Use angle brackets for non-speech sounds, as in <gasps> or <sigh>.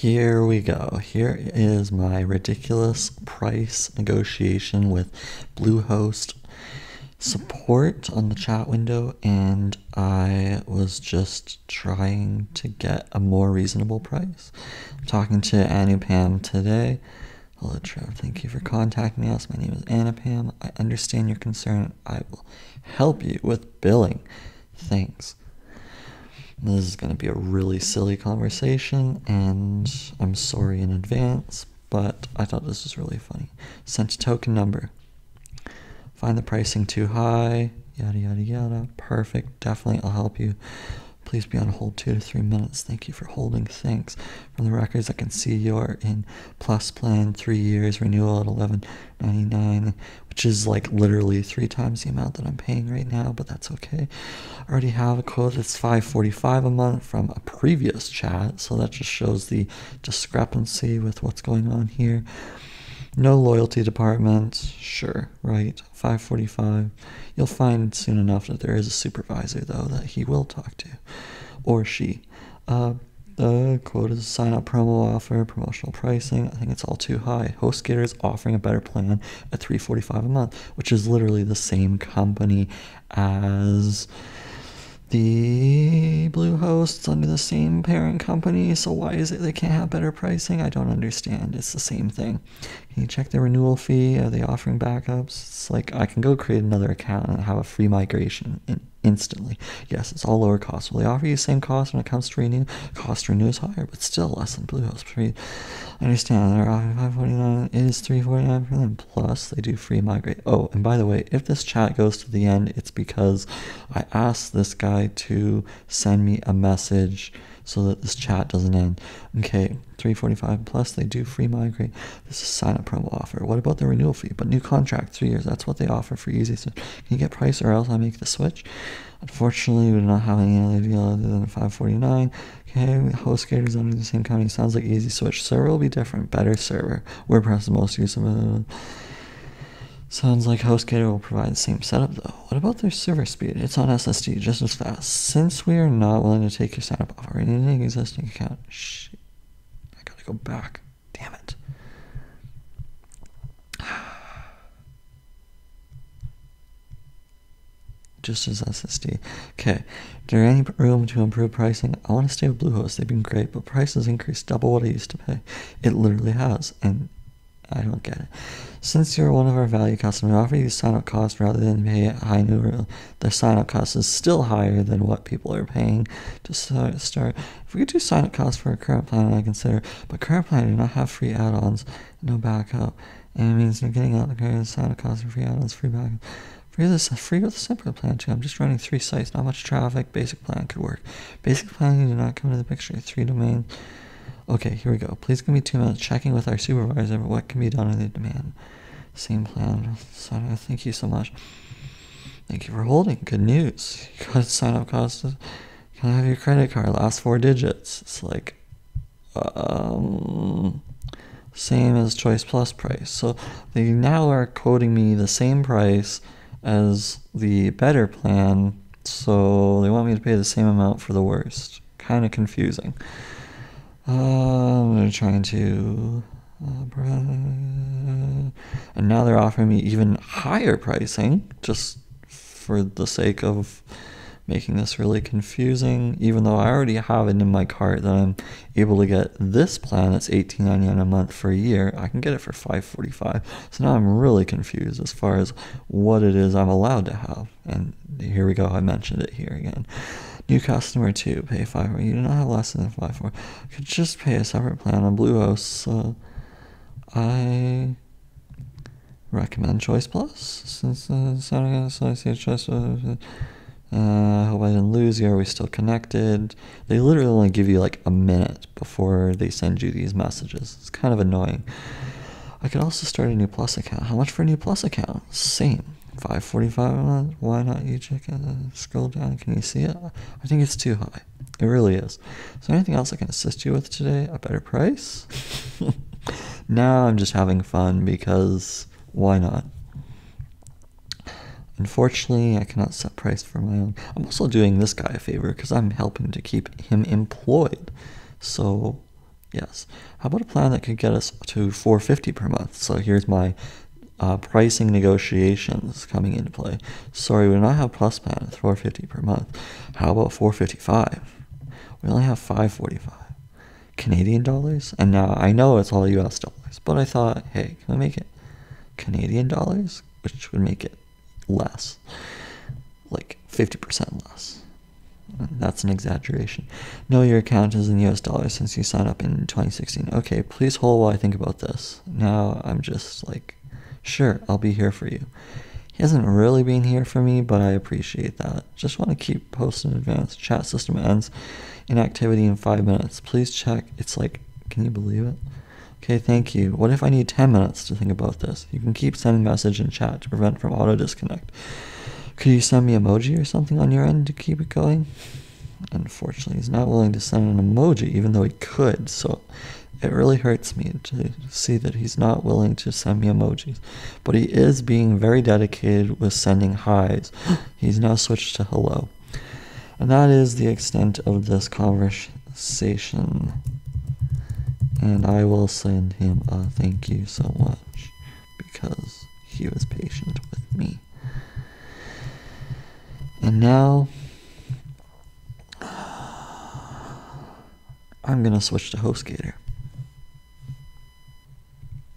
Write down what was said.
Here we go. Here is my ridiculous price negotiation with Bluehost support on the chat window, and I was just trying to get a more reasonable price. I'm talking to Anupam today. Hello, Trev. Thank you for contacting us. My name is Anupam. I understand your concern. I will help you with billing. Thanks. This is going to be a really silly conversation, and I'm sorry in advance, but I thought this was really funny. Sent a token number. Find the pricing too high, yada yada yada. Perfect. Definitely, I'll help you. Please be on hold two to three minutes. Thank you for holding. Thanks. From the records, I can see you're in plus plan, three years, renewal at eleven ninety nine, which is like literally three times the amount that I'm paying right now, but that's okay. I already have a quote that's five forty five a month from a previous chat, so that just shows the discrepancy with what's going on here. No loyalty department, sure, right? 545. You'll find soon enough that there is a supervisor, though, that he will talk to. Or she. Uh, the quote is a sign up promo offer, promotional pricing. I think it's all too high. HostGator is offering a better plan at 345 a month, which is literally the same company as the Bluehosts under the same parent company, so why is it they can't have better pricing? I don't understand. It's the same thing. Can you check the renewal fee? Are they offering backups? It's like I can go create another account and have a free migration in, instantly. Yes, it's all lower cost. Will they offer you the same cost when it comes to renew? Cost to renew is higher, but still less than Bluehost. Free. I understand they're offering five forty nine. It is three forty nine for them. Plus, they do free migrate. Oh, and by the way, if this chat goes to the end, it's because I asked this guy to send me a message so that this chat doesn't end. Okay, 345 plus, they do free migrate. This is sign up promo offer. What about the renewal fee? But new contract, three years. That's what they offer for easy switch. Can you get price or else I make the switch? Unfortunately, we do not have any other deal other than 549. Okay, HostGator is under the same company. Sounds like easy switch. Server will be different. Better server. WordPress is the most use of it. Sounds like HostGator will provide the same setup though. What about their server speed? It's on SSD just as fast. Since we are not willing to take your setup off an existing account, shit, I gotta go back. Damn it. <sighs> Just as SSD. Okay. There any room to improve pricing? I want to stay with Bluehost. They've been great, but prices increased double what I used to pay. It literally has, and I don't get it. Since you're one of our value customers, we offer you sign-up cost rather than pay a high new. The sign-up cost is still higher than what people are paying to start. If we could do sign-up cost for a current plan, I consider. But current plan do not have free add-ons, no backup, and it means you're getting out the current sign-up cost for free add-ons, free backup. Free this a free with a simpler plan too. I'm just running three sites, not much traffic. Basic plan could work. Basic plan you do not come into the picture. Three domains. Okay, here we go. Please give me two minutes checking with our supervisor what can be done in the demand. Same plan. So, thank you so much. Thank you for holding. Good news. <laughs> You got sign up cost. Can I have your credit card? Last four digits. It's like, um, same as Choice Plus price. So they now are quoting me the same price as the better plan. So they want me to pay the same amount for the worst. Kind of confusing. Uh, they're trying to. Uh, and now they're offering me even higher pricing just for the sake of making this really confusing even though I already have it in my cart that I'm able to get this plan. That's $18.99 a month for a year. I can get it for $5.45 so now I'm really confused as far as what it is I'm allowed to have. And here we go. I mentioned it here again New customer two, pay five. You do not have less than five four. Could just pay a separate plan on Bluehost. So I recommend Choice Plus since uh, sounding so I see a choice. Uh, I hope I didn't lose you. Are we still connected? They literally only give you like a minute before they send you these messages. It's kind of annoying. I could also start a new Plus account. How much for a new Plus account? Same. 545 a month. Why not you check it? Uh, scroll down. Can you see it? I think it's too high. It really is. Is there anything else I can assist you with today? A better price? <laughs> now I'm just having fun because why not? Unfortunately, I cannot set price for my own. I'm also doing this guy a favor because I'm helping to keep him employed. So Yes. How about a plan that could get us to 450 per month? So here's my uh, pricing negotiations coming into play. Sorry, we do not have plus plan at 450 per month. How about 455? We only have 545 Canadian dollars. And now I know it's all US dollars, but I thought, hey, can we make it Canadian dollars? Which would make it less, like 50% less. That's an exaggeration. No, your account is in US dollars since you signed up in 2016. Okay, please hold while I think about this. Now I'm just like, sure, I'll be here for you. He hasn't really been here for me, but I appreciate that. Just want to keep posting in advance. Chat system ends inactivity in five minutes. Please check. It's like, can you believe it? Okay, thank you. What if I need 10 minutes to think about this? You can keep sending message in chat to prevent from auto disconnect. Could you send me emoji or something on your end to keep it going? Unfortunately, he's not willing to send an emoji, even though he could, so it really hurts me to see that he's not willing to send me emojis. But he is being very dedicated with sending highs. <gasps> he's now switched to hello. And that is the extent of this conversation. And I will send him a thank you so much because he was patient with me. And now <sighs> I'm gonna switch to HostGator.